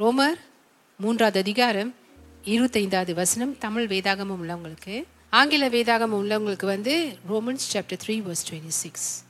ரோமர் மூன்றாவது அதிகாரம் இருபத்தைந்தாவது வசனம். தமிழ் வேதாகமம் உள்ளவங்களுக்கு ஆங்கில வேதாகமம் உள்ளவங்களுக்கு வந்து Romans chapter three verse twenty six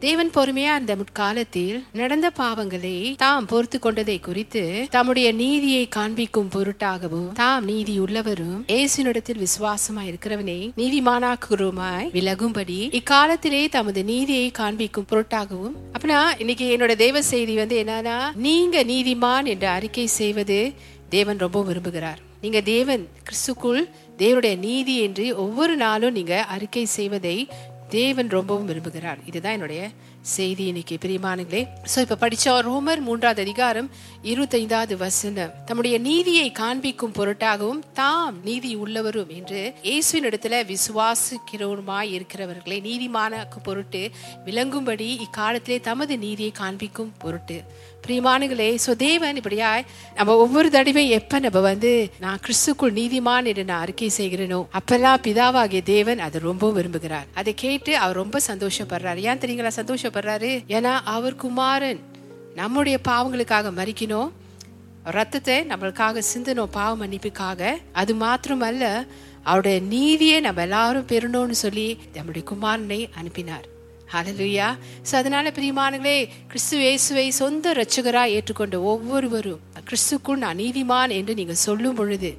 தேவன் பொறுமையா அந்த முற்காலத்தில் நடந்த பாவங்களை தாம் பொறுத்து கொண்டதை குறித்து தம்முடைய நீதியை காண்பிக்கும் பொருட்டாகவும் தாம் நீதி உள்ளவரும் ஏசுனிடத்தில் விசுவாசமாய் இருக்கிறவனை நீதிமானாக்குருமாய் விலகும்படி இக்காலத்திலே தமது நீதியை காண்பிக்கும் பொருட்டாகவும் அப்படின்னா இன்னைக்கு என்னோட தேவ செய்தி வந்து என்னன்னா நீங்க நீதிமான் என்று அறிக்கை செய்வது தேவன் ரொம்ப விரும்புகிறார். நீங்க தேவன் கிறிஸ்துக்குள் தேவனுடைய நீதி என்று ஒவ்வொரு நாளும் நீங்க அறிக்கை செய்வதை தேவன் ரொம்பவும் விரும்புகிறார். இதுதான் என்னுடைய செய்தி இன்னைக்கு. பிரியமானங்களே ஸோ இப்போ படித்தோம் ரோமர் மூன்றாவது அதிகாரம் இருபத்தைந்தாவது வசனம். தம்முடைய நீதியை காண்பிக்கும் பொருட்டாகவும் தாம் நீதி உள்ளவரும் என்று இயேசுவின் இடத்துல விசுவாசிக்கிறவருமாய் இருக்கிறவர்களே நீதிமான பொருட்டு விளங்கும்படி இக்காலத்திலே தமது நீதியை காண்பிக்கும் பொருட்டு. பிரியமானங்களே ஸோ தேவன் இப்படியாய் நம்ம ஒவ்வொரு தடவையும் எப்போ நம்ம வந்து நான் கிறிஸ்துக்குள் நீதிமான் என்று நான் அறிக்கை செய்கிறேனோ அப்பெல்லாம் பிதாவாகிய தேவன் அதை ரொம்ப விரும்புகிறார். அதை கேட்டு அவர் ரொம்ப சந்தோஷப்படுறாரு. ஏன் தெரியுங்களா சந்தோஷப்படுறாரு? ஏன்னா அவர் குமாரன். நம்முடைய பாவங்களுக்காக மறிக்கணும். ரத்தத்தை நம்மளுக்காக சிந்தனும் பாவ மன்னிப்புக்காக. அது மாத்திரமல்ல அவருடைய நீதியை நம்ம எல்லாரும் பெறணும்னு சொல்லி நம்முடைய குமாரனை அனுப்பினார். ஹலலுயா ஸோ அதனால பிரியமானங்களே கிறிஸ்து இயேசுவை சொந்த ரட்சகராக ஏற்றுக்கொண்ட ஒவ்வொருவரும் கிறிஸ்துக்குள் நான் நீதிமான் என்று நீங்கள் சொல்லும் பொழுது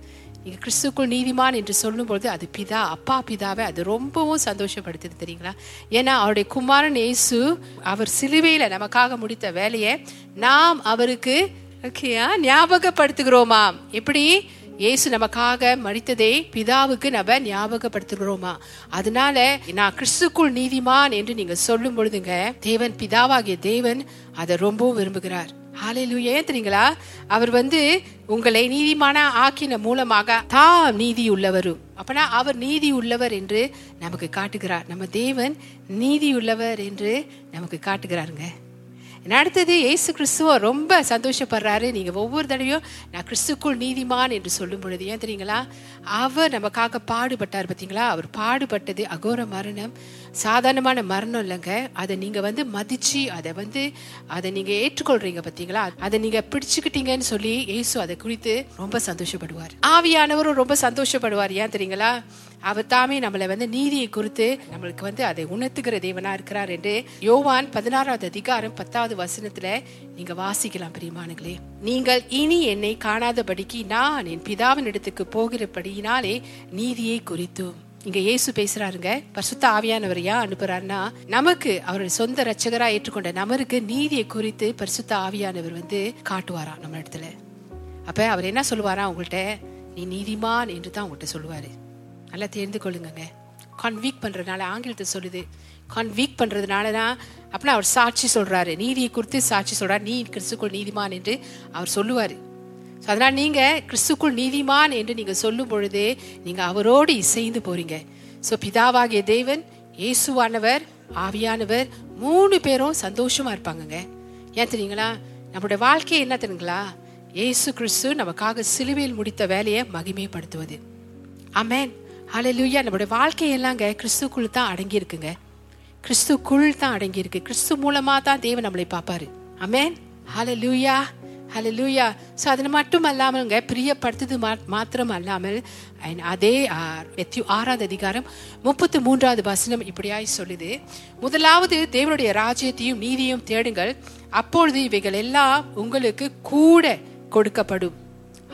நீங்கள் கிறிஸ்துக்குள் நீதிமான் என்று சொல்லும் பொழுது அது பிதா அப்பா பிதாவை அது ரொம்பவும் சந்தோஷப்படுத்துது தெரியுங்களா? ஏன்னா அவருடைய குமாரன் இயேசு அவர் சிலுவையில் நமக்காக முடித்த வேலையை நாம் அவருக்கு ஓகேயா ஞாபகப்படுத்துகிறோமா எப்படி? இயேசு நமக்காக மறித்ததை பிதாவுக்கு நம்ம ஞாபகப்படுத்துகிறோமா? அதனால நான் கிறிஸ்துக்குள் நீதிமான் என்று நீங்க சொல்லும் பொழுதுங்க தேவன் பிதாவாகிய தேவன் அதை ரொம்பவும் விரும்புகிறார். ஹalleluya தெரியுங்களா அவர் வந்து உங்களை நீதிமான ஆக்கின மூலமாக தாம் நீதி உள்ளவரும் அப்பனா அவர் நீதி உள்ளவர் என்று நமக்கு காட்டுகிறார். நம்ம தேவன் நீதி உள்ளவர் என்று நமக்கு காட்டுகிறாருங்க. அடுத்தது? ஏசு கிறிஸ்துவ ரொம்ப சந்தோஷப்படுறாரு. நீங்கள் ஒவ்வொரு தடவையும் நான் கிறிஸ்துக்குள் நீதிமான் என்று சொல்லும் பொழுது ஏன் தெரியுங்களா? அவர் நமக்காக பாடுபட்டார். பார்த்தீங்களா? அவர் பாடுபட்டது அகோர மரணம். சாதாரணமான மரணம் இல்லைங்க. அதை நீங்கள் வந்து மதித்து அதை வந்து அதை நீங்கள் ஏற்றுக்கொள்றீங்க பார்த்தீங்களா? அதை நீங்கள் பிடிச்சுக்கிட்டீங்கன்னு சொல்லி ஏசு அதை குறித்து ரொம்ப சந்தோஷப்படுவார். ஆவியானவரும் ரொம்ப சந்தோஷப்படுவார். ஏன் தெரியுங்களா? அவர் தாமே நம்மளை வந்து நீதியை குறித்து நம்மளுக்கு வந்து அதை உணர்த்துகிற தேவனா இருக்கிறார் என்று யோவான் பதினாறாவது அதிகாரம் பத்தாவது வசனத்துல நீங்க வாசிக்கலாம் பிரியமானங்களே நீங்கள் இனி என்னை காணாதபடிக்கு நான் என் பிதாவின் இடத்துக்கு போகிறபடியினாலே நீதியை குறித்தும். இங்க இயேசு பேசுறாருங்க பரிசுத்த ஆவியானவர் ஏன் அனுப்புறாருன்னா நமக்கு அவருடைய சொந்த ரச்சகரா ஏற்றுக்கொண்ட நமருக்கு நீதியை குறித்து பரிசுத்த ஆவியானவர் வந்து காட்டுவாரா நம்ம இடத்துல. அப்ப அவர் என்ன சொல்லுவாரா உங்கள்கிட்ட நீ நீதிமான் என்று தான் உங்கள்கிட்ட சொல்லுவாரு. நல்லா தெரிந்து கொள்ளுங்க கான்வீக் பண்றதுனால ஆங்கிலத்தை சொல்லுது கான்வீக் பண்ணுறதுனால தான் அப்படின்னா அவர் சாட்சி சொல்கிறாரு நீதியை குறித்து சாட்சி சொல்கிறார் நீ கிறிஸ்துக்குள் நீதிமான் என்று அவர் சொல்லுவார். ஸோ அதனால் நீங்கள் கிறிஸ்துக்குள் நீதிமான் என்று நீங்கள் சொல்லும் பொழுது நீங்கள் அவரோடு இசைந்து போகிறீங்க ஸோ பிதாவாகிய தேவன் இயேசுவானவர் ஆவியானவர் மூணு பேரும் சந்தோஷமாக இருப்பாங்கங்க. ஏன் தெரியுங்களா? நம்மளுடைய வாழ்க்கை என்ன தெரியுங்களா? ஏசு கிறிஸ்து நமக்காக சிலுவையில் முடித்த வேலையை மகிமைப்படுத்துவது. அமேன் ஹalleluya நம்மளுடைய வாழ்க்கையெல்லாங்க கிறிஸ்துக்குள் தான் அடங்கி இருக்குங்க கிறிஸ்துக்குள் தான் அடங்கியிருக்கு. கிறிஸ்து மூலமாக தான் தேவன் நம்மளை பார்ப்பாரு. Amen hallelujah hallelujah so அது மட்டும் அல்லாமல்ங்க பிரியப்படுத்துது மாத்திரம் அல்லாமல் அதே மெத்யூ ஆறாவது அதிகாரம் முப்பத்து மூன்றாவது வசனம் இப்படியாய் சொல்லுது. முதலாவது தேவனுடைய ராஜ்யத்தையும் நீதியும் தேடுங்கள். அப்பொழுது இவைகள் எல்லாம் உங்களுக்கு கூட கொடுக்கப்படும்.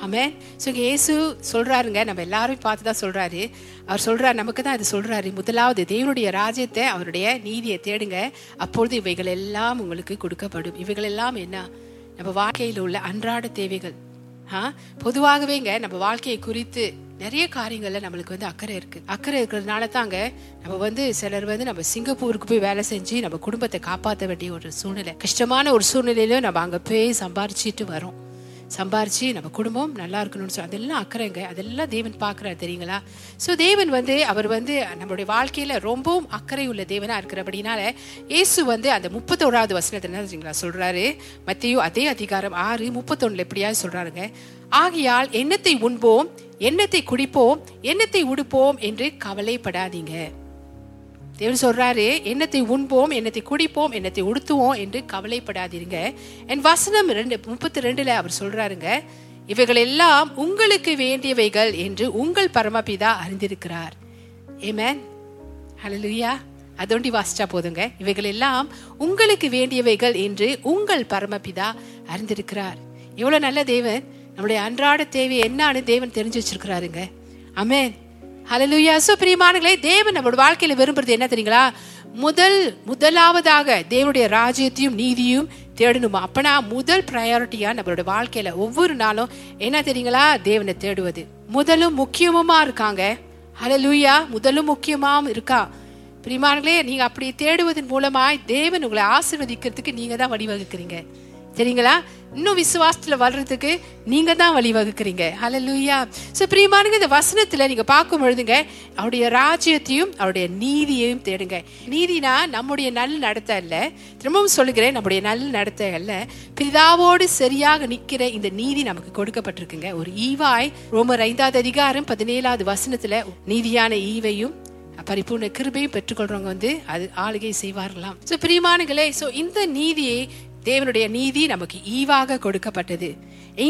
ஆமே ஸோ இங்கே ஏசு சொல்கிறாருங்க நம்ம எல்லாரும் பார்த்து தான் சொல்கிறாரு அவர் சொல்கிறார் நமக்கு தான் அது சொல்கிறாரு முதலாவது தேவனுடைய ராஜ்யத்தை அவருடைய நீதியை தேடுங்க. அப்பொழுது இவைகள் எல்லாம் உங்களுக்கு கொடுக்கப்படும். இவைகள் எல்லாம் என்ன? நம்ம வாழ்க்கையில் உள்ள அன்றாட தேவைகள். ஆ? பொதுவாகவேங்க நம்ம வாழ்க்கையை குறித்து நிறைய காரியங்களில் நம்மளுக்கு வந்து அக்கறை இருக்கு. அக்கறை இருக்கிறதுனால தாங்க நம்ம வந்து சிலர் வந்து நம்ம சிங்கப்பூருக்கு போய் வேலை செஞ்சு நம்ம குடும்பத்தை காப்பாற்ற வேண்டிய ஒரு சூழ்நிலை. கஷ்டமான ஒரு சூழ்நிலையிலும் நம்ம அங்கே போய் சம்பாரிச்சிட்டு வரோம். சம்பாரித்து நம்ம குடும்பம் நல்லா இருக்கணும்னு சொல்லி அதெல்லாம் அக்கறைங்க. அதெல்லாம் தேவன் பார்க்குறாரு தெரியுங்களா? ஸோ தேவன் வந்து அவர் வந்து நம்மளுடைய வாழ்க்கையில் ரொம்பவும் அக்கறை உள்ள தேவனா இருக்கிறபடினால இயேசு வந்து அந்த முப்பத்தோராவது வசனத்தில் என்ன தெரியுங்களா சொல்கிறாரு மத்தியும் அதே அதிகாரம் ஆறு முப்பத்தொன்னில் எப்படியாவது சொல்கிறாருங்க ஆகையால் எண்ணத்தை உண்போம் எண்ணத்தை குடிப்போம் எண்ணத்தை உடுப்போம் என்று கவலைப்படாதீங்க. தேவன் சொல்றாரு என்னத்தை உண்போம் என்னத்தை குடிப்போம் என்னத்தை உடுத்துவோம் என்று கவலைப்படாதீருங்க. என் வசனம் ரெண்டு முப்பத்தி ரெண்டுல அவர் சொல்றாருங்க இவைகள் எல்லாம் உங்களுக்கு வேண்டியவைகள் என்று உங்கள் பரமபிதா அறிந்திருக்கிறார். ஏமேன் ஹalleluya அதோண்டி வாசிச்சா போதுங்க. இவைகள் எல்லாம் உங்களுக்கு வேண்டியவைகள் என்று உங்கள் பரமபிதா அறிந்திருக்கிறார். எவ்வளவு நல்ல தேவன் நம்முடைய அன்றாட தேவை என்னன்னு தேவன் தெரிஞ்சு வச்சிருக்கிறாருங்க. அமேன் ஹலலுயா சோ பிரியமானங்களே தேவன் நம்மளோட வாழ்க்கையில விரும்புறது என்ன தெரியுங்களா? முதல் முதலாவதாக தேவனுடைய ராஜ்யத்தையும் நீதியும் தேடணுமா? அப்பனா முதல் ப்ரையாரிட்டியா நம்மளோட வாழ்க்கையில ஒவ்வொரு நாளும் என்ன தெரியுங்களா? தேவனை தேடுவது. முதலும் முக்கியமுமா இருக்காங்க? ஹலலுயா முதலும் முக்கியமாவும் இருக்கா? பிரிமானங்களே நீங்க அப்படி தேடுவதன் மூலமாய் தேவன் உங்களை ஆசீர்வதிக்கிறதுக்கு நீங்க தான் வழிவகுக்கிறீங்க. சரிங்களா இன்னும் விசுவாசத்தில் வளர்றதுக்கு நீங்க தான் வழிவகுக்கிறீங்க லூயா ஸோ பிரீமானுங்க இந்த வசனத்தில் நீங்க பார்க்கும் பொழுதுங்க அவருடைய ராஜ்யத்தையும் அவருடைய நீதியையும் தேடுங்க. நீதினா நம்முடைய நல் நடத்த அல்ல. திரும்பவும் சொல்லுகிறேன் நம்முடைய நல் நடத்த அல்ல. பிதாவோடு சரியாக நிற்கிற இந்த நீதி நமக்கு கொடுக்கப்பட்டிருக்குங்க. ஒரு ஈவாய் ரோமர் ஐந்தாவது அதிகாரம் பதினேழாவது வசனத்துல நீதியான ஈவையும் பரிபூர்ண கிருபையும் பெற்றுக்கொள்றவங்க வந்து அது ஆளுகை செய்வார்களாம். சோ பிரியமானங்களே சோ இந்த நீதியை தேவனுடைய நீதி நமக்கு ஈவாக கொடுக்கப்பட்டது.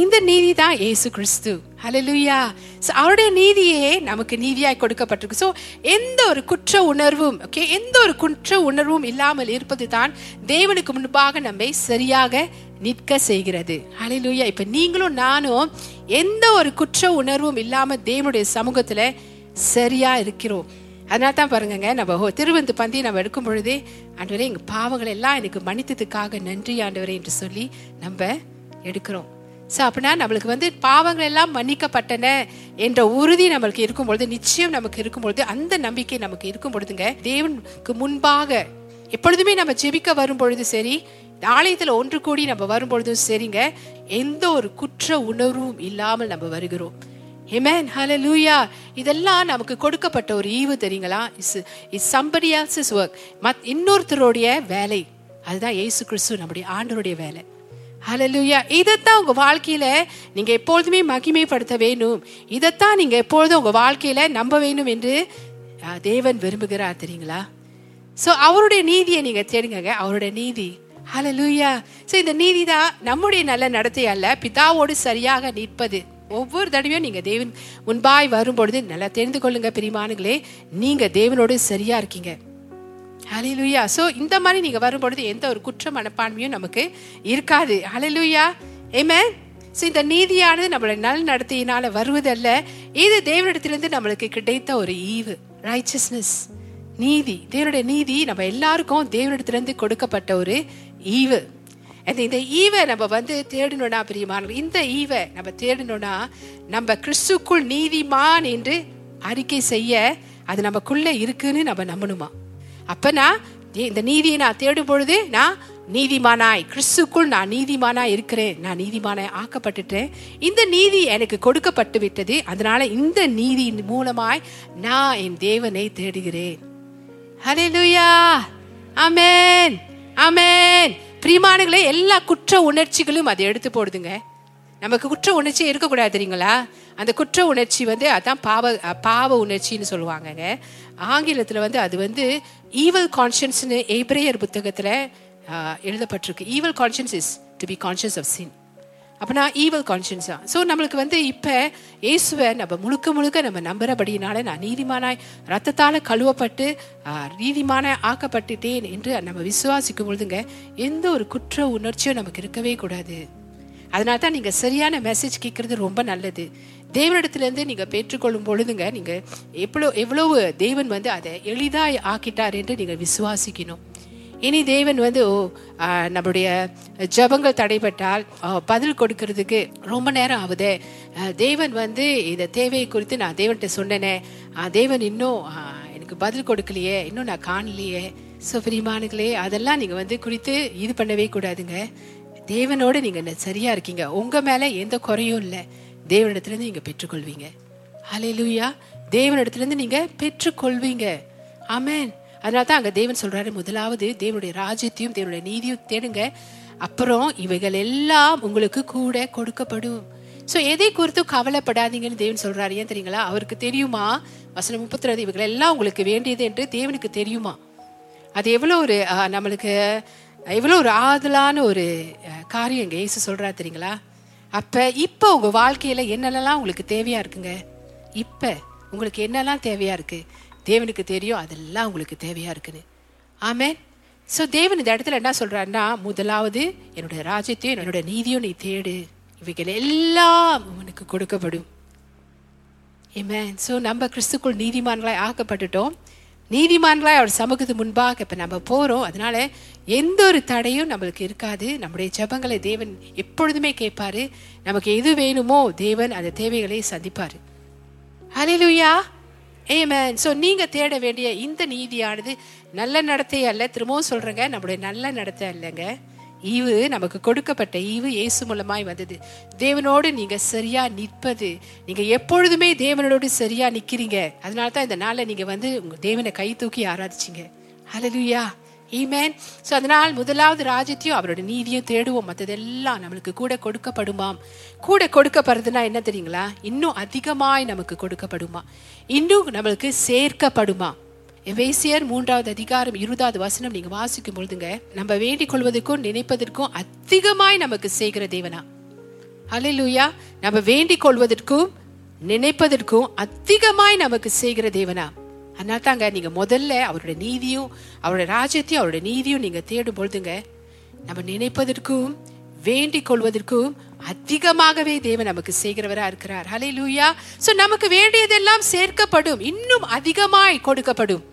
இந்த நீதி தான் ஏசு கிறிஸ்து. ஹலலுயா ஸோ அவருடைய நீதியே நமக்கு நீதியாய் கொடுக்கப்பட்டிருக்கு. ஸோ எந்த ஒரு குற்ற உணர்வும் ஓகே எந்த ஒரு குற்ற உணர்வும் இல்லாமல் இருப்பது தான் தேவனுக்கு முன்பாக நம்மை சரியாக நிற்க செய்கிறது. ஹலலுயா இப்போ நீங்களும் நானும் எந்த ஒரு குற்ற உணர்வும் இல்லாமல் தேவனுடைய சமூகத்தில் சரியா இருக்கிறோம். அதனால தான் பாருங்கங்க நம்ம திருவந்து பந்தி நம்ம எடுக்கும் பொழுதே ஆண்டவரே எங்கள் பாவங்கள் எல்லாம் எனக்கு மன்னித்ததுக்காக நன்றி ஆண்டவரே என்று சொல்லி நம்ம எடுக்கிறோம். ஸோ அப்படின்னா நம்மளுக்கு வந்து பாவங்கள் எல்லாம் மன்னிக்கப்பட்டன என்ற உறுதி நம்மளுக்கு இருக்கும் பொழுது நிச்சயம் நமக்கு இருக்கும் பொழுது அந்த நம்பிக்கை நமக்கு இருக்கும் பொழுதுங்க தேவனுக்கு முன்பாக எப்பொழுதுமே நம்ம ஜெபிக்க வரும் பொழுது சரி ஆலயத்தில் ஒன்று கூடி நம்ம வரும் பொழுதும் சரிங்க எந்த ஒரு குற்ற உணர்வும் இல்லாமல் நம்ம வருகிறோம். Amen. Hallelujah. இதெல்லாம் நமக்கு கொடுக்கப்பட்ட ஒரு ஈவு தெரியுங்களா? Is is somebody else's is work மத் இன்னொருத்தருடைய வேலை. அதுதான் ஏசு கிறிஸ்து நம்முடைய ஆண்டவருடைய வேலை. ஹalleluya இதைத்தான் உங்கள் வாழ்க்கையில் நீங்கள் எப்பொழுதுமே மகிமைப்படுத்த வேணும். இதைத்தான் நீங்கள் எப்பொழுதும் உங்கள் வாழ்க்கையில் நம்ப வேணும் என்று தேவன் விரும்புகிறார் தெரியுங்களா? ஸோ அவருடைய நீதியை நீங்கள் தேடுங்க அவருடைய நீதி. அல லூயா ஸோ இந்த நீதி தான் நம்முடைய நல்ல நடத்தை அல்ல பிதாவோடு சரியாக நிற்பது. ஒவ்வொரு தடவையும் நீங்க தேவன் முன்பாய் வரும்பொழுது நல்லா தெரிந்து கொள்ளுங்க பிரிமானுங்களே நீங்க தேவனோடு சரியா இருக்கீங்க. அலையிலுயா ஸோ இந்த மாதிரி நீங்க வரும்பொழுது எந்த ஒரு குற்ற மனப்பான்மையும் நமக்கு இருக்காது. அலையிலுயா ஏமே ஸோ இந்த நீதியானது நம்மளை நல் நடத்தியினால வருவதல்ல. இது தேவனிடத்திலிருந்து நம்மளுக்கு கிடைத்த ஒரு ஈவு. ரைச்சஸ்னஸ் நீதி. தேவனுடைய நீதி நம்ம எல்லாருக்கும் தேவனிடத்திலிருந்து கொடுக்கப்பட்ட ஒரு ஈவு. அந்த இந்த ஈவை நம்ம வந்து தேடணும்னா பிரியமானவர் இந்த ஈவை நம்ம தேடணும்னா நம்ம கிறிஸ்துக்குள் நீதிமான் என்று அறிக்கை செய்ய அது நமக்குள்ளே இருக்குன்னு நம்ம நம்பணுமா? அப்போ தே- இந்த நீதியை நான் தேடும் பொழுது நான் நீதிமானாய் கிறிஸ்துக்குள் நான் நீதிமானாய் இருக்கிறேன் நான் நீதிமானாய் ஆக்கப்பட்டுட்டேன். இந்த நீதி எனக்கு கொடுக்கப்பட்டு விட்டது அதனால இந்த நீதியின் மூலமாய் நான் என் தேவனை தேடுகிறேன். ஹலே லூயா அமேன் அமேன் பிரிமானங்களே எல்லா குற்ற உணர்ச்சிகளும் அதை எடுத்து போடுதுங்க. நமக்கு குற்ற உணர்ச்சி இருக்கக்கூடாது தெரியுங்களா? அந்த குற்ற உணர்ச்சி வந்து அதான் பாவ பாவ உணர்ச்சின்னு சொல்லுவாங்கங்க. ஆங்கிலத்தில் வந்து அது வந்து ஈவல் கான்ஷியன்ஸ்னு எப்ரேயர் புத்தகத்தில் எழுதப்பட்டிருக்கு. Evil conscience is to be conscious of sin அப்பனா ஈவல் கான்ஷியன்ஸா தான் ஸோ நம்மளுக்கு வந்து இப்போ இயேசுவை நம்ம முழுக்க முழுக்க நம்ம நம்புறபடினால நான் நீதிமானாய் ரத்தத்தால் கழுவப்பட்டு நீதிமான ஆக்கப்பட்டுட்டேன் என்று நம்ம விசுவாசிக்கும் பொழுதுங்க எந்த ஒரு குற்ற உணர்ச்சியும் நமக்கு இருக்கவே கூடாது. அதனால தான் நீங்கள் சரியான மெசேஜ் கேட்குறது ரொம்ப நல்லது. தேவனிடத்துலேருந்து நீங்கள் பெற்றுக்கொள்ளும் பொழுதுங்க நீங்கள் எவ்வளோ எவ்வளவு தேவன் வந்து அதை எளிதாக ஆக்கிட்டார் என்று நீங்கள் விசுவாசிக்கணும். இனி தேவன் வந்து ஓ நம்முடைய ஜெபங்கள் தடைபட்டால் பதில் கொடுக்கறதுக்கு ரொம்ப நேரம் ஆகுதே. தேவன் வந்து இந்த தேவையை குறித்து நான் தேவன்கிட்ட சொன்னேனே. ஆ, தேவன் இன்னும் எனக்கு பதில் கொடுக்கலையே இன்னும் நான் காணலையே. ஸோ பிரிமானுகளே அதெல்லாம் நீங்கள் வந்து குறித்து இது பண்ணவே கூடாதுங்க. தேவனோடு நீங்கள் சரியாக சரியா இருக்கீங்க. உங்கள் மேலே எந்த குறையும் இல்லை. தேவனிடத்துலேருந்து நீங்கள் பெற்றுக்கொள்வீங்க. அலையிலுயா தேவனிடத்துலேருந்து நீங்கள் பெற்றுக்கொள்வீங்க. ஆமென் அதனால தான் அங்க தேவன் சொல்றாரு முதலாவது தேவனுடைய ராஜ்யத்தையும் தேவனுடைய நீதியும் தேடுங்க. அப்புறம் இவைகள் எல்லாம் உங்களுக்கு கூட கொடுக்கப்படும். ஸோ எதை குறித்தும் கவலைப்படாதீங்கன்னு தேவன் சொல்றாரு. ஏன் தெரியுங்களா? அவருக்கு தெரியுமா? வசனம் முப்பத்தி ரெண்டு இவைகள் எல்லாம் உங்களுக்கு வேண்டியது என்று தேவனுக்கு தெரியுமா? அது எவ்வளோ ஒரு நம்மளுக்கு எவ்வளோ ஒரு ஆதலான ஒரு காரியம் இங்கே இயேசு சொல்றாரு தெரியுங்களா? அப்போ இப்போ உங்கள் வாழ்க்கையில் என்னென்னலாம் உங்களுக்கு தேவையா இருக்குங்க? இப்போ உங்களுக்கு என்னெல்லாம் தேவையா இருக்கு? தேவனுக்கு தெரியும் அதெல்லாம் உங்களுக்கு தேவையாக இருக்குன்னு. ஆமே ஸோ தேவன் இந்த இடத்துல என்ன சொல்கிறான்னா முதலாவது என்னுடைய ராஜ்யத்தையும் என்னோட நீதியும் நீ தேடு. இவைகள் எல்லாம் உனக்கு கொடுக்கப்படும். Amen. ஸோ நம்ம கிறிஸ்துக்குள் நீதிமான்களாய் ஆக்கப்பட்டுட்டோம். நீதிமான்களாய் அவர் சமூகத்து முன்பாக இப்போ நம்ம போகிறோம் அதனால எந்த ஒரு தடையும் நம்மளுக்கு இருக்காது. நம்முடைய ஜெபங்களை தேவன் எப்பொழுதுமே கேட்பாரு. நமக்கு எது வேணுமோ தேவன் அந்த தேவைகளை சந்திப்பார். ஹalleluya ஏமேன் ஸோ நீங்கள் தேட வேண்டிய இந்த நீதியானது நல்ல நடத்தை அல்ல. திரும்பவும் சொல்கிறேங்க நம்முடைய நல்ல நடத்தை இல்லைங்க ஈவு நமக்கு கொடுக்கப்பட்ட ஈவு இயேசு மூலமாய் வந்தது. தேவனோடு நீங்கள் சரியாக நிற்பது. நீங்கள் எப்பொழுதுமே தேவனோடு சரியாக நிற்கிறீங்க அதனால தான் இந்த நாளில் நீங்கள் வந்து உங்கள் தேவனை கை தூக்கி ஆராதிச்சிங்க. ஹalleluya ஈமேன் ஸோ அதனால் முதலாவது ராஜ்யத்தையும் அவரோட நீதியும் தேடுவோம். மற்றதெல்லாம் நம்மளுக்கு கூட கொடுக்கப்படுமாம். கூட கொடுக்கப்படுறதுனா என்ன தெரியுங்களா? இன்னும் அதிகமாய் நமக்கு கொடுக்கப்படுமா? இன்னும் நம்மளுக்கு சேர்க்கப்படுமா? எவேசியர் மூன்றாவது அதிகாரம் இருபதாவது வசனம் நீங்கள் வாசிக்கும் பொழுதுங்க நம்ம வேண்டிக் கொள்வதற்கும் நினைப்பதற்கும் அதிகமாய் நமக்கு செய்கிற தேவனா? ஹalleluya நம்ம வேண்டிக் கொள்வதற்கும் நினைப்பதற்கும் அதிகமாய் நமக்கு செய்கிற தேவனா? அதனால தாங்க நீங்க முதல்ல அவருடைய நீதியும் அவருடைய ராஜ்யத்தையும் அவருடைய நீதியும் நீங்க தேடும் பொழுதுங்க நம்ம நினைப்பதற்கும் வேண்டிக் கொள்வதற்கும் அதிகமாகவே தேவன் நமக்கு செய்கிறவரா இருக்கிறார். ஹலே லூயா சோ நமக்கு வேண்டியதெல்லாம் சேர்க்கப்படும் இன்னும் அதிகமாய் கொடுக்கப்படும்.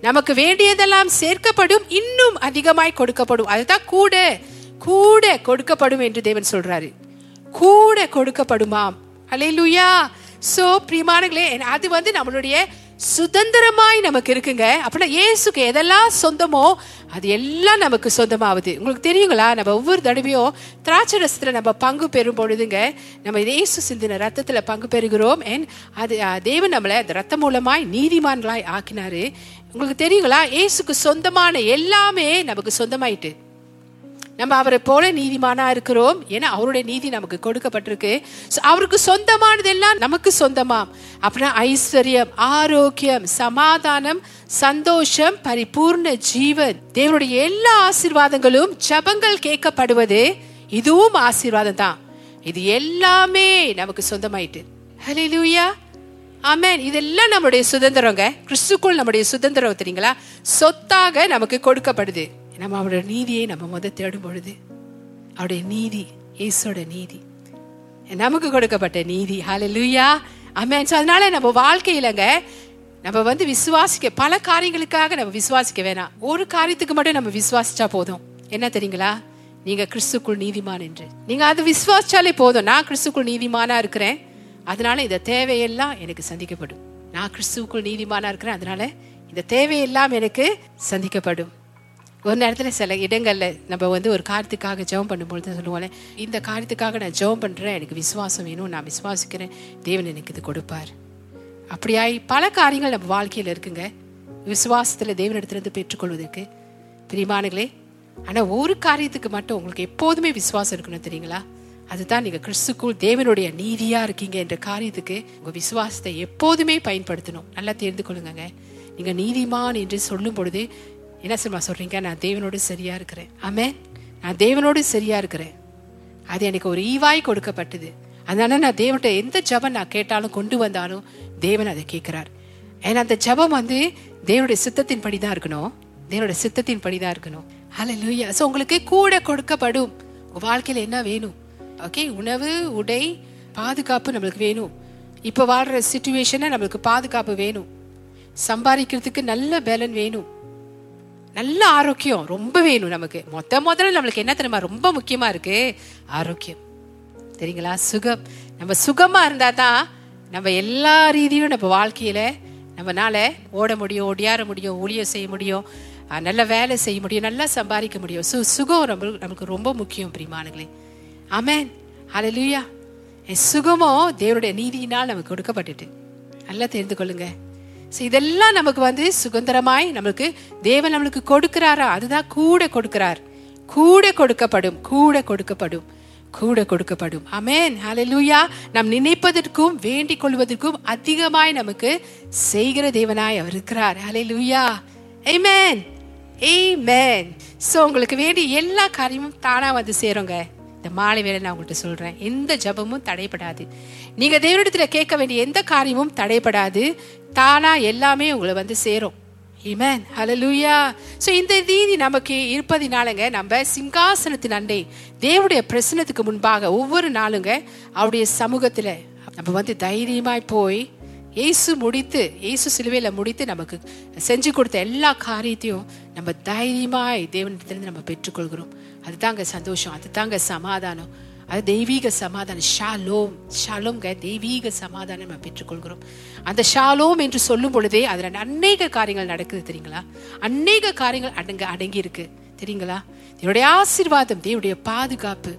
நமக்கு வேண்டியதெல்லாம் சேர்க்கப்படும் இன்னும் அதிகமாய் கொடுக்கப்படும். அதுதான் கூட கூட கொடுக்கப்படும் என்று தேவன் சொல்றாரு. கூட கொடுக்கப்படுமாம். ஹalleluya சோ பிரியமானங்களே அது வந்து நம்மளுடைய சுதந்திரமாய் நமக்கு இருக்குங்க. அப்படின்னா இயேசுக்கு எதெல்லாம் சொந்தமோ அது எல்லாம் நமக்கு சொந்தமாகுது உங்களுக்கு தெரியுங்களா? நம்ம ஒவ்வொரு தடவையும் திராட்சை ரசத்தில் நம்ம பங்கு பெறும் பொழுதுங்க நம்ம இயேசு சிந்தின ரத்தத்தில் பங்கு பெறுகிறோம். அண்ட் அது தேவன் நம்மளை அந்த ரத்தம் மூலமாய் நீதிமான்களாய் ஆக்கினாரு. உங்களுக்கு தெரியுங்களா? இயேசுக்கு சொந்தமான எல்லாமே நமக்கு சொந்தமாயிட்டு. நம்ம அவரை போல நீதிமானா இருக்கிறோம் ஏன்னா அவருடைய நீதி நமக்கு கொடுக்கப்பட்டிருக்கு. அவருக்கு சொந்தமானதெல்லாம் நமக்கு சொந்தமாம். அப்படின்னா ஐஸ்வர்யம் ஆரோக்கியம் சமாதானம் சந்தோஷம் பரிபூர்ண ஜீவன். தேவனுடைய எல்லா ஆசீர்வாதங்களும் ஜபங்கள் கேட்கப்படுவது இதுவும் ஆசீர்வாதம் தான். இது எல்லாமே நமக்கு சொந்தமாயிட்டு. ஹalleluya ஆமென் இதெல்லாம் நம்முடைய சுதந்திரங்க. கிறிஸ்துக்குள் நம்முடைய சுதந்திரம் தெரியுங்களா? சொத்தாக நமக்கு கொடுக்கப்படுது. நம்ம அவருடைய நீதியை நம்ம முத தேடும் பொழுது அவருடைய நீதி இயேசோட நீதி. நமக்கு கொடுக்கப்பட்ட நீதி. ஹalleluya ஆமென் ஸோ அதனால நம்ம வாழ்க்கையிலங்க நம்ம வந்து விசுவாசிக்க பல காரியங்களுக்காக நம்ம விசுவாசிக்க வேணாம். ஒரு காரியத்துக்கு மட்டும் நம்ம விசுவாசிச்சா போதும். என்ன தெரியுங்களா? நீங்க கிறிஸ்துக்குள் நீதிமான் என்று. நீங்க அது விசுவாசிச்சாலே போதும். நான் கிறிஸ்துக்குள் நீதிமானா இருக்கிறேன். அதனால இந்த தேவையெல்லாம் எனக்கு சந்திக்கப்படும். நான் கிறிஸ்துவுக்குள் நீதிமானா இருக்கிறேன். அதனால இந்த தேவையெல்லாம் எனக்கு சந்திக்கப்படும். ஒரு நேரத்தில் சில இடங்களில் நம்ம வந்து ஒரு காரியத்துக்காக ஜெபம் பண்ணும்பொழுது சொல்லுவோம்ல இந்த காரியத்துக்காக நான் ஜெபம் பண்ணுறேன் எனக்கு விசுவாசம் வேணும் நான் விசுவாசிக்கிறேன் தேவன் எனக்கு இது கொடுப்பார். அப்படியாய் பல காரியங்கள் நம்ம வாழ்க்கையில் இருக்குங்க. விசுவாசத்துல தேவனிடத்திலிருந்து பெற்றுக்கொள்வதற்கு. பிரியமானங்களே ஆனால் ஒரு காரியத்துக்கு மட்டும் உங்களுக்கு எப்போதுமே விசுவாசம் இருக்கணும் தெரியுங்களா? அதுதான் நீங்கள் கிறிஸ்துக்குள் தேவனுடைய நீதியாக இருக்கீங்க என்ற காரியத்துக்கு உங்கள் விசுவாசத்தை எப்போதுமே பயன்படுத்தணும். நல்லா தெரிந்து கொள்ளுங்க நீங்கள் நீதிமான் என்று சொல்லும் பொழுது என்ன சொல்லுமா சொல்கிறீங்க நான் தேவனோடு சரியாக இருக்கிறேன். ஆமே நான் தேவனோடு சரியாக இருக்கிறேன். அது எனக்கு ஒரு ஈவாய் கொடுக்கப்பட்டது. அதனால நான் தேவன்கிட்ட எந்த ஜெபம் நான் கேட்டாலும் கொண்டு வந்தாலும் தேவன் அதை கேட்குறார். ஏன்னா அந்த ஜெபம் வந்து தேவனுடைய சித்தத்தின் படி தான் இருக்கணும். தேவனுடைய சித்தத்தின் படி தான் இருக்கணும். ஹலோ லூயா ஸோ உங்களுக்கு கூட கொடுக்கப்படும். வாழ்க்கையில் என்ன வேணும்? ஓகே உணவு உடை பாதுகாப்பு நம்மளுக்கு வேணும். இப்போ வாழ்கிற சுச்சுவேஷனை நம்மளுக்கு பாதுகாப்பு வேணும். சம்பாதிக்கிறதுக்கு நல்ல பேலன் வேணும். நல்ல ஆரோக்கியம் ரொம்ப வேணும் நமக்கு. மொத்த முதல்ல நம்மளுக்கு என்ன தெரியுமா? ரொம்ப முக்கியமா இருக்கு? ஆரோக்கியம். சரிங்களா சுகம். நம்ம சுகமா இருந்தா தான் நம்ம எல்லா ரீதியும் நம்ம வாழ்க்கையில நம்மனால ஓட முடியும் ஒடியாற முடியும் ஊழியம் செய்ய முடியும் நல்ல வேலை செய்ய முடியும் நல்லா சம்பாதிக்க முடியும். சு சுகம் நம்ம நமக்கு ரொம்ப முக்கியம் பிரிமானுங்களே ஆமென். ஹalleluya என் சுகமோ தேவனுடைய நீதியினால் நமக்கு கொடுக்கப்பட்டுட்டு. நல்லா தெரிந்து கொள்ளுங்க. இதெல்லாம் நமக்கு வந்து சுதந்திரமாய் நம்மளுக்கு தேவன் நம்மளுக்கு கொடுக்கிறாரா? அதுதான் கூட கொடுக்கிறார். கூட கொடுக்கப்படும் கூட கொடுக்கப்படும் கூட கொடுக்கப்படும். அமேன் ஹலலூயா நாம் நினைப்பதற்கும் வேண்டிக் கொள்வதற்கும் அதிகமாய் நமக்கு செய்கிற தேவனாய் அவர் இருக்கிறார். ஹலலூயா ஏமேன் ஆமென் ஸோ உங்களுக்கு வேண்டிய எல்லா காரியமும் தானா வந்து சேருங்க. இந்த மாலை வேலை நான் உங்கள்கிட்ட சொல்றேன். எந்த ஜபமும் தடைப்படாது நீங்க தேவனிடத்துல கேட்க வேண்டிய எந்த காரியமும் தடைப்படாது தானா எல்லாமே உங்களை வந்து சேரும். Amen. லூயா ஸோ இந்த நீதி நமக்கு இருப்பதினாலங்க நம்ம சிங்காசனத்தின் அண்டை தேவடைய பிரசனத்துக்கு முன்பாக ஒவ்வொரு நாளுங்க அவருடைய சமூகத்தில் நம்ம வந்து தைரியமாய் போய் இயேசு முடித்து இயேசு சிலுவையில் முடித்து நமக்கு செஞ்சு கொடுத்த எல்லா காரியத்தையும் நம்ம தைரியமாய் தேவனிடத்திலிருந்து நம்ம பெற்றுக்கொள்கிறோம். அதுதாங்க சந்தோஷம் அதுதாங்க சமாதானம். அது தெய்வீக சமாதானம். ஷாலோம். ஷாலோம்ங்க தெய்வீக சமாதானம் நம்ம பெற்றுக்கொள்கிறோம். அந்த ஷாலோம் என்று சொல்லும் பொழுதே அதில் அநேக காரியங்கள் நடக்குது தெரியுங்களா? அநேக காரியங்கள் அடங்க அடங்கி இருக்கு தெரியுங்களா? தேவடைய ஆசீர்வாதம் தேவடைய பாதுகாப்பு.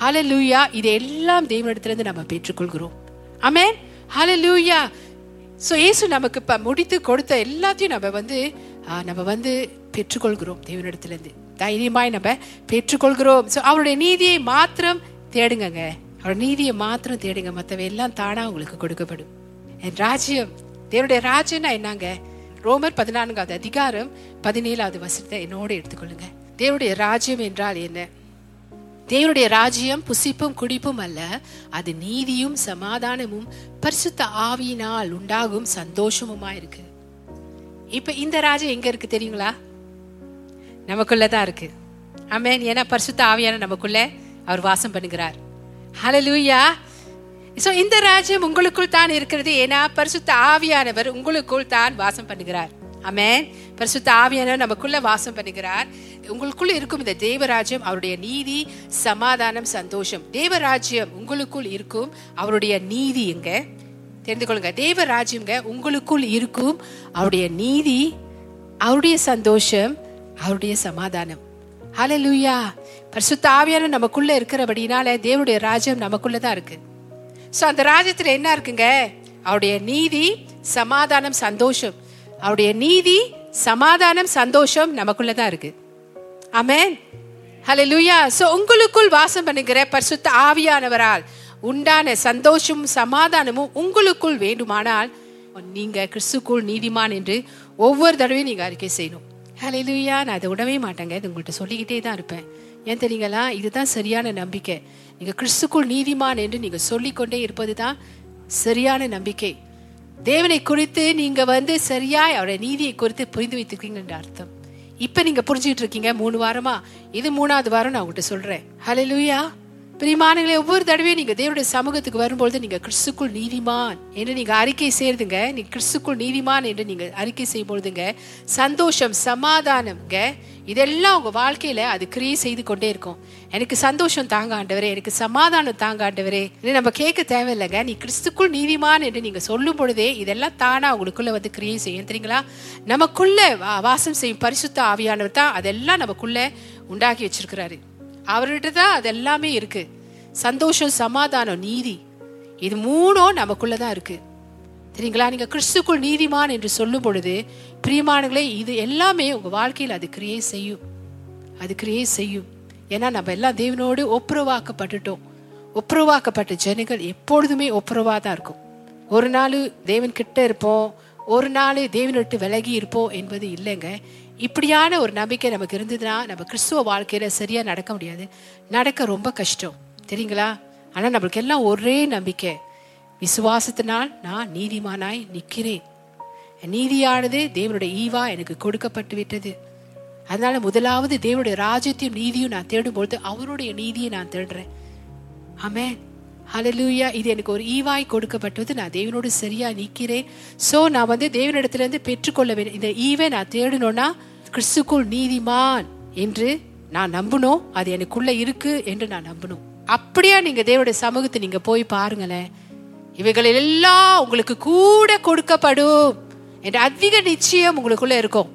ஹalleluya இது எல்லாம் தேவனிடத்திலிருந்து நம்ம பெற்றுக்கொள்கிறோம். ஆமென் லூயா ஸோ இயேசு நமக்கு இப்போ முடித்து கொடுத்த எல்லாத்தையும் நம்ம வந்து நம்ம வந்து பெற்றுக்கொள்கிறோம் தேவனிடத்திலிருந்து. தைரியமாய் நம்ம பெற்றுக்கொள்கிறோம். ஸோ அவருடைய நீதியை மாத்திரம் தேடுங்கங்க. அவர் நீதியை மாத்திரம் தேடுங்க. மற்றவை எல்லாம் தானா உங்களுக்கு கொடுக்கப்படும். என் ராஜ்யம் தேவனுடைய ராஜ்யம்னா என்னங்க? ரோமர் பதினான்காவது அதிகாரம் பதினேழாவது வசனத்தை என்னோட எடுத்துக்கொள்ளுங்க. தேவனுடைய ராஜ்யம் என்றால் என்ன? தேவனுடைய ராஜ்யம் புசிப்பும் குடிப்பும் அல்ல. அது நீதியும் சமாதானமும் பரிசுத்த ஆவியினால் உண்டாகும் சந்தோஷமுமா இருக்கு. இப்ப இந்த ராஜ்யம் எங்க இருக்கு தெரியுங்களா? நமக்குள்ளதான் இருக்கு. ஆமேன். ஏன்னா பரிசுத்த ஆவியான நமக்குள்ள அவர் வாசம் பண்ணுகிறார். ஹல லூயா ஸோ இந்த ராஜ்யம் உங்களுக்குள் தான் இருக்கிறது. ஏன்னா பரிசுத்த ஆவியானவர் உங்களுக்குள் தான் வாசம் பண்ணுகிறார். ஆமே பரிசுத்த ஆவியானவர் நமக்குள்ள வாசம் பண்ணுகிறார். உங்களுக்குள் இருக்கும் இந்த தேவராஜ்யம் அவருடைய நீதி சமாதானம் சந்தோஷம். தேவராஜ்யம் உங்களுக்குள் இருக்கும். அவருடைய நீதி எங்க? தெரிந்து கொள்ளுங்க. தேவராஜ்யங்க உங்களுக்குள் இருக்கும். அவருடைய நீதி அவருடைய சந்தோஷம் அவருடைய சமாதானம். ஹalleluya பரிசுத்த ஆவியான நமக்குள்ள இருக்கிறபடினால தேவனுடைய ராஜ்யம் நமக்குள்ள தான் இருக்கு. ஸோ அந்த ராஜ்யத்தில் என்ன இருக்குங்க? அவருடைய நீதி சமாதானம் சந்தோஷம். அவருடைய நீதி சமாதானம் சந்தோஷம் நமக்குள்ள தான் இருக்கு. ஆமென் லூயா ஸோ உங்களுக்குள் வாசம் பண்ணுகிற பரிசுத்த ஆவியானவரால் உண்டான சந்தோஷமும் சமாதானமும் உங்களுக்குள் வேண்டுமானால் நீங்க கிறிஸ்துக்குள் நீதிமான் என்று ஒவ்வொரு தடவையும் நீங்க அறிக்கை செய்யணும். ஹalleluya நான் அதை விடவே மாட்டேங்க. இது உங்கள்கிட்ட சொல்லிக்கிட்டே தான் இருப்பேன். ஏன் தெரியுங்களா? இதுதான் சரியான நம்பிக்கை. நீங்கள் கிறிஸ்துக்குள் நீதிமான் என்று நீங்கள் சொல்லிக்கொண்டே இருப்பது தான் சரியான நம்பிக்கை. தேவனை குறித்து நீங்கள் வந்து சரியாய் அவருடைய நீதியை குறித்து புரிந்து வைத்திருக்கீங்கன்ற அர்த்தம். இப்போ நீங்கள் புரிஞ்சுக்கிட்டு இருக்கீங்க மூணு வாரமா. இது மூணாவது வாரம் நான் உங்கள்கிட்ட சொல்கிறேன் ஹலோ லூயா பிரிமானங்களே ஒவ்வொரு தடவையும் நீங்க தேவனுடைய சமூகத்துக்கு வரும்பொழுது நீங்க கிறிஸ்துக்குள் நீதிமான் என்று நீங்க அறிக்கை செய்யறதுங்க. நீ கிறிஸ்துக்குள் நீதிமான் என்று நீங்க அறிக்கை செய்யும் பொழுதுங்க சந்தோஷம் சமாதானம்ங்க இதெல்லாம் உங்க வாழ்க்கையில அது கிரியை செய்து கொண்டே இருக்கும். எனக்கு சந்தோஷம் தாங்க ஆண்டவரே எனக்கு சமாதானம் தாங்க ஆண்டவரே இது நம்ம கேட்க தேவையில்லைங்க. நீ கிறிஸ்துக்குள் நீதிமான் என்று நீங்க சொல்லும் பொழுதே இதெல்லாம் தானா உங்களுக்குள்ள வந்து கிரியை செய்யும் தெரியுங்களா? நமக்குள்ள வா- வாசம் செய்யும் பரிசுத்த ஆவியானவர் தான் அதெல்லாம் நமக்குள்ள உண்டாக்கி வச்சிருக்கிறாரு. அவர்கிட்ட தான் அது எல்லாமே இருக்கு. சந்தோஷம் சமாதானம் நீதி. இது மூணும் நமக்குள்ள தான் இருக்கு. சரிங்களா நீங்க கிறிஸ்துக்குள் நீதிமான் என்று சொல்லும் பொழுது பிரியமானங்களே இது எல்லாமே உங்க வாழ்க்கையில் அது கிரியை செய்யும். அது கிரியை செய்யும். ஏன்னா நம்ம எல்லாம் தேவனோடு ஒப்புரவாக்கப்பட்டுட்டோம். ஒப்புரவாக்கப்பட்ட ஜனங்கள் எப்பொழுதுமே ஒப்புரவா தான் இருக்கும். ஒரு நாள் தேவன் கிட்ட இருப்போம். ஒரு நாள் தேவனை விட்டு விலகி இருப்போம் என்பது இல்லைங்க. இப்படியான ஒரு நம்பிக்கை நமக்கு இருந்ததுன்னா நம்ம கிறிஸ்துவ வாழ்க்கையில் சரியாக நடக்க முடியாது. நடக்க ரொம்ப கஷ்டம். தெரியுங்களா? ஆனால் நம்மளுக்கு எல்லாம் ஒரே நம்பிக்கை. விசுவாசத்தினால் நான் நீதிமானாய் நிற்கிறேன். நீதியானது தேவனுடைய ஈவா எனக்கு கொடுக்கப்பட்டு விட்டது. அதனால முதலாவது தேவனுடைய ராஜ்யத்தையும் நீதியும் நான் தேடும்பொழுது அவருடைய நீதியை நான் தேடுறேன். ஆமென். ஹலலூயா இது எனக்கு ஒரு ஈவாய் கொடுக்கப்பட்டது. நான் தேவனோடு சரியா நிற்கிறேன். ஸோ நான் வந்து தேவனிடத்துலேருந்து பெற்றுக்கொள்ள வேண்டும் இந்த ஈவை நான் தேடணும்னா கிறிஸ்துக்குள் நீதிமான் என்று நான் நம்பணும் அது எனக்குள்ள இருக்கு என்று நான் நம்பணும் அப்படியா நீங்க தேவனுடைய சமூகத்தை நீங்க போய் பாருங்களேன். இவைகள் எல்லாம் உங்களுக்கு கூட கொடுக்கப்படும். என்ற அதிக நிச்சயம் உங்களுக்குள்ள இருக்கும்.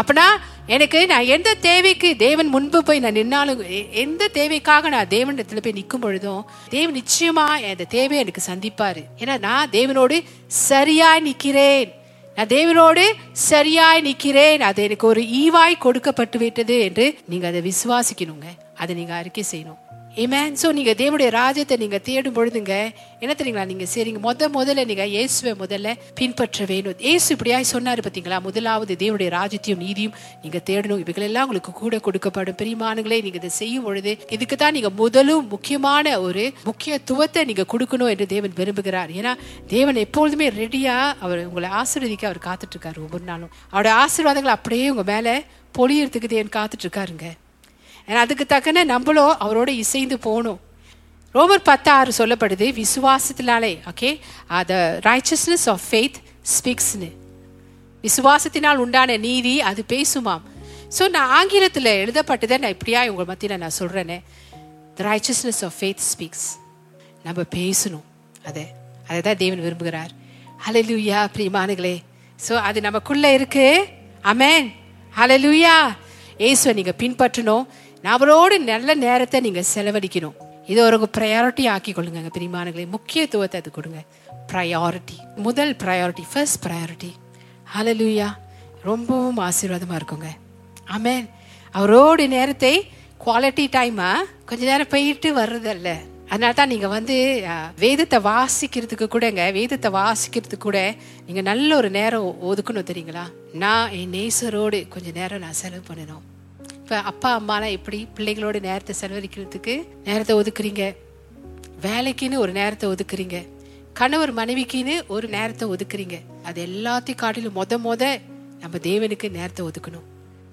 அப்பனா எனக்கு நான் எந்த தேவைக்கு தேவன் முன்பு போய் நான் நின்னாலும் எந்த தேவைக்காக நான் தேவனிடத்துல போய் நிற்கும் பொழுதும் தேவன் நிச்சயமா அந்த தேவையை எனக்கு சந்திப்பாரு. ஏன்னா நான் தேவனோடு சரியாய் நிற்கிறேன். நான் தேவனோடு சரியாய் நிற்கிறேன். அது எனக்கு ஒரு ஈவாய் கொடுக்கப்பட்டு விட்டது என்று நீங்க அதை விசுவாசிக்கணுங்க. அதை நீங்க அறிக்கை செய்யணும். ஏமேன் ஸோ நீங்கள் தேவனுடைய ராஜ்யத்தை நீங்கள் தேடும் பொழுதுங்க என்ன தெரியுங்களா நீங்கள் சரிங்க முத முதல்ல நீங்கள் இயேசுவை முதல்ல பின்பற்ற வேணும் இயேசு இப்படியாய் சொன்னார் பார்த்தீங்களா? முதலாவது தேவனுடைய ராஜ்யத்தையும் நீதியும் நீங்கள் தேடணும். இவைகளெல்லாம் உங்களுக்கு கூட கொடுக்கப்படும். பெரியமானங்களே நீங்கள் இதை செய்யும் பொழுது இதுக்கு தான் நீங்கள் முதலும் முக்கியமான ஒரு முக்கியத்துவத்தை நீங்கள் கொடுக்கணும் என்று தேவன் விரும்புகிறார். ஏன்னா தேவன் எப்பொழுதுமே ரெடியாக அவர் உங்களை ஆசீர்வதிக்க அவர் காத்துட்ருக்காரு ஒவ்வொரு நாளும். அவருடைய ஆசீர்வாதங்கள் அப்படியே உங்கள் மேலே பொழியறதுக்கு தேவன் காத்துட்ருக்காருங்க அதுக்கு தக்கன நம்மளும் அவரோட இசைந்து போகணும். ரோமர் பத்து ஆறு சொல்லப்படுது விசுவாசத்தினாலே okay the righteousness of faith ஸ்பீக்ஸ்னு விசுவாசத்தினால் உண்டான நீதி அது பேசுமாம். ஸோ நான் ஆங்கிலத்தில் எழுதப்பட்டதை நான் இப்படியா உங்கள் மத்தியில் நான் சொல்கிறேனே the righteousness of faith speaks நம்ம பேசணும் அதை. அதை தான் தேவன் விரும்புகிறார். ஹலலூயா பிரியமானுகளே ஸோ அது நமக்குள்ளே இருக்கு. அமேன் ஹலலூயா ஏசுவை நீங்கள் பின்பற்றணும். அவரோடு நல்ல நேரத்தை நீங்கள் செலவழிக்கணும். இது ஒரு ப்ரையாரிட்டி ஆக்கி கொள்ளுங்க பிரிமானங்களே. முக்கியத்துவத்தை அது கொடுங்க. ப்ரையாரிட்டி முதல் ப்ரையாரிட்டி ஃபர்ஸ்ட் ப்ரையாரிட்டி ஹலலூயா ரொம்பவும் ஆசீர்வாதமாக இருக்குங்க. ஆமேன் அவரோட நேரத்தை குவாலிட்டி டைமாக கொஞ்ச நேரம் போயிட்டு வர்றதல்ல. அதனால தான் நீங்கள் வந்து வேதத்தை வாசிக்கிறதுக்கு கூடங்க வேதத்தை வாசிக்கிறதுக்கு கூட நீங்கள் நல்ல ஒரு நேரம் ஒதுக்கணும் தெரியுங்களா? நான் என் நேசரோடு கொஞ்சம் நேரம் நான் செலவு பண்ணணும். இப்போ அப்பா அம்மாலாம் எப்படி பிள்ளைகளோட நேரத்தை செலவழிக்கிறதுக்கு நேரத்தை ஒதுக்குறீங்க? வேலைக்குன்னு ஒரு நேரத்தை ஒதுக்குறீங்க. கணவர் மனைவிக்குன்னு ஒரு நேரத்தை ஒதுக்குறீங்க. அது எல்லாத்தையும் காட்டிலும் மொத மொத நம்ம தேவனுக்கு நேரத்தை ஒதுக்கணும்.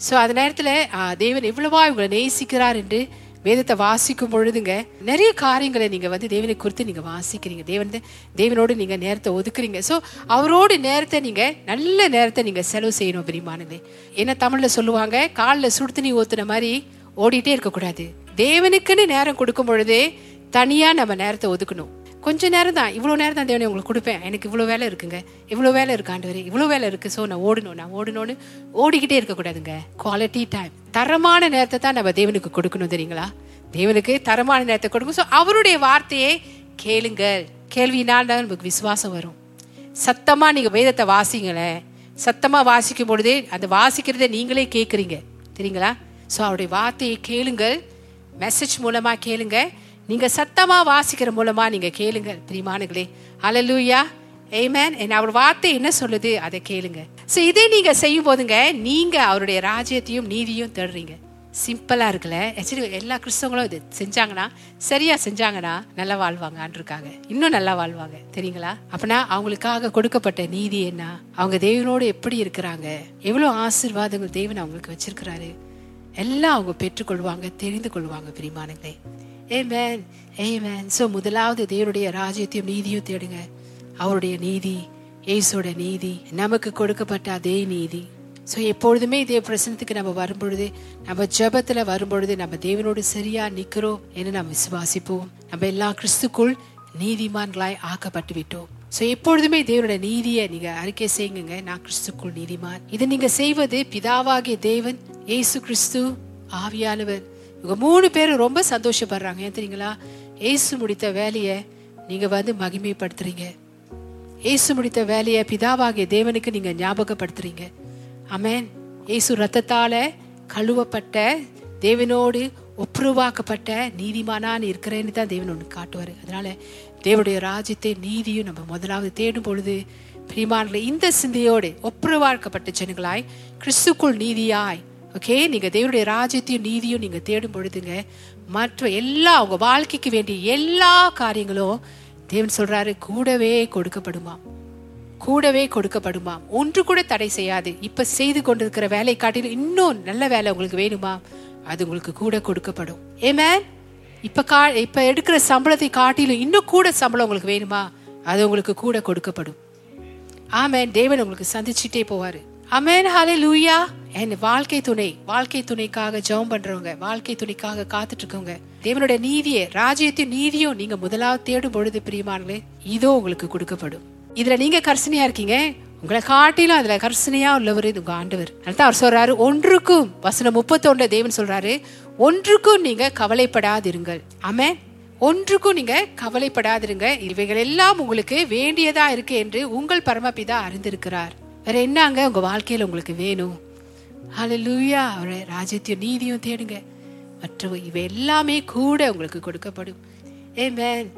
ஸோ அந்த நேரத்தில் தேவன் எவ்வளவா இவங்களை நேசிக்கிறார் என்று வேதத்தை வாசிக்கும் பொழுதுங்க நிறைய காரியங்களை நீங்கள் வந்து தேவனை குறித்து நீங்கள் வாசிக்கிறீங்க. தேவன் தேவனோடு நீங்கள் நேரத்தை ஒதுக்குறீங்க. ஸோ அவரோடு நேரத்தை நீங்கள் நல்ல நேரத்தை நீங்கள் செலவு செய்யணும் பிரிமானங்களே என்ன தமிழில் சொல்லுவாங்க? காலில் சுடு தண்ணி ஊத்துன மாதிரி ஓடிட்டே இருக்கக்கூடாது. தேவனுக்குன்னு நேரம் கொடுக்கும் பொழுதே தனியாக நம்ம நேரத்தை ஒதுக்கணும். கொஞ்ச நேரம் தான் இவ்வளோ நேரம் தான் தேவனை உங்களுக்கு கொடுப்பேன். எனக்கு இவ்வளோ வேலை இருக்குங்க. இவ்வளோ வேலை இருக்கு ஆண்டவரே. இவ்வளோ வேலை இருக்குது ஸோ நான் ஓடணும். நான் ஓடணும்னு ஓடிக்கிட்டே இருக்கக்கூடாதுங்க. குவாலிட்டி டைம் தரமான நேரத்தை தான் நம்ம தேவனுக்கு கொடுக்கணும் தெரியுங்களா? தேவனுக்கு தரமான நேரத்தை கொடுக்கும் ஸோ அவருடைய வார்த்தையை கேளுங்கள். கேள்வினால் தான் நமக்கு விசுவாசம் வரும். சத்தமாக நீங்கள் வேதத்தை வாசிங்களேன். சத்தமாக வாசிக்கும் பொழுதே அந்த வாசிக்கிறத நீங்களே கேட்குறீங்க தெரியுங்களா? ஸோ அவருடைய வார்த்தையை கேளுங்கள். மெசேஜ் மூலமாக கேளுங்கள் நீங்க சத்தமா வாசிக்கிற மூலமா நீங்க கேளுங்க பிரிமானுகளே அலலூயா ஏமேன் என் அவர் வார்த்தை என்ன சொல்லுது? அதை கேளுங்க. ஸோ இதை நீங்க செய்யும் போதுங்க நீங்க அவருடைய ராஜ்யத்தையும் நீதியும் தேடுறீங்க. சிம்பிளா இருக்குல்ல? ஆக்சுவலி எல்லா கிறிஸ்தவங்களும் இது செஞ்சாங்கன்னா சரியா செஞ்சாங்கன்னா நல்லா வாழ்வாங்க ஆண்டிருக்காங்க. இன்னும் நல்லா வாழ்வாங்க. தெரியுங்களா? அப்படின்னா அவங்களுக்காக கொடுக்கப்பட்ட நீதி என்ன? அவங்க தேவனோடு எப்படி இருக்கிறாங்க? எவ்வளோ ஆசிர்வாதங்கள் தேவன் அவங்களுக்கு வச்சிருக்கிறாரு? எல்லாம் அவங்க பெற்றுக்கொள்வாங்க தெரிந்து கொள்வாங்க பிரிமானங்களே ஏமேன் ஏமேன் ஸோ முதலாவது தேவனுடைய ராஜ்யத்தையும் நீதியும் தேடுங்க. அவருடைய நீதி இயேசுவோட நீதி நமக்கு கொடுக்கப்பட்ட அதே நீதி. ஸோ எப்பொழுதுமே இதே பிரசனத்துக்கு நம்ம வரும்பொழுது நம்ம ஜபத்தில் வரும்பொழுது நம்ம தேவனோடு சரியா நிற்கிறோம் என்று நம்ம விசுவாசிப்போம். நம்ம எல்லா கிறிஸ்துக்குள் நீதிமான்களாய் ஆக்கப்பட்டு விட்டோம் ஸோ எப்பொழுதுமே தேவனோட நீதியை நீங்க அறிக்கை செய்யுங்க. நான் கிறிஸ்துக்குள் நீதிமான். இதை நீங்க செய்வது பிதாவாகிய தேவன் ஏசு கிறிஸ்து ஆவியானவர். இவங்க மூணு பேரும் ரொம்ப சந்தோஷப்படுறாங்க. ஏன் தெரியுங்களா? இயேசு முடித்த வேலையை நீங்கள் வந்து மகிமைப்படுத்துறீங்க. இயேசு முடித்த வேலையை பிதாவாகிய தேவனுக்கு நீங்கள் ஞாபகப்படுத்துறீங்க. அமேன் இயேசு ரத்தத்தால் கழுவப்பட்ட தேவனோடு ஒப்புருவாக்கப்பட்ட நீதிமானான்னு இருக்கிறேன்னு தான் தேவன் ஒன்று காட்டுவார். அதனால தேவனுடைய ராஜ்யத்தை நீதியும் நம்ம முதலாவது தேடும் பொழுது பிரிமான்களை இந்த சிந்தையோடு ஒப்புரவாக்கப்பட்ட ஜனங்களாய் கிறிஸ்துக்குள் நீதியாய் ஓகே நீங்கள் தேவனுடைய ராஜ்யத்தையும் நீதியும் நீங்கள் தேடும் பொழுதுங்க மற்ற எல்லா அவங்க வாழ்க்கைக்கு வேண்டிய எல்லா காரியங்களும் தேவன் சொல்றாரு கூடவே கொடுக்கப்படுமாம் கூடவே கொடுக்கப்படுமாம் ஒன்று கூட தடை செய்யாது. இப்ப செய்து கொண்டிருக்கிற வேலை காட்டிலும் இன்னும் நல்ல வேலை உங்களுக்கு வேணுமா? அது உங்களுக்கு கூட கொடுக்கப்படும். ஏமேன் இப்ப கா இப்ப எடுக்கிற சம்பளத்தை காட்டிலும் இன்னும் கூட சம்பளம் உங்களுக்கு வேணுமா? அது உங்களுக்கு கூட கொடுக்கப்படும். ஆமேன் தேவன் உங்களுக்கு சந்திச்சுட்டே போவாரு. அமேன் ஹாலே லூயா என் வாழ்க்கை துணை வாழ்க்கை துணைக்காக ஜெபம் பண்றவங்க வாழ்க்கை துணைக்காக காத்துட்டு இருக்கவங்க தேவனுடைய நீதியை ராஜ்யத்தின் நீதியும் நீங்க முதலாவது தேடும் பொழுது பிரியமானங்களே இதோ உங்களுக்கு கொடுக்கப்படும். இதுல நீங்க கர்சனையா இருக்கீங்க உங்களை காட்டிலும் அதுல கர்சனையா உள்ளவர் இது உங்க ஆண்டவர். அதான் அவர் சொல்றாரு ஒன்றுக்கும் வசனம் முப்பத்தொன்னுல தேவன் சொல்றாரு ஒன்றுக்கும் நீங்க கவலைப்படாதிருங்கள். ஆமே ஒன்றுக்கும் நீங்க கவலைப்படாதிருங்க இவைகள் எல்லாம் உங்களுக்கு வேண்டியதா இருக்கு என்று உங்கள் பரமபிதா அறிந்திருக்கிறார். வேற என்னங்க உங்க வாழ்க்கையில உங்களுக்கு வேணும்? ஹலலூயா அவரை ராஜ்யத்தையும் நீதியும் தேடுங்க. மற்ற இவை எல்லாமே கூட உங்களுக்கு கொடுக்கப்படும். A man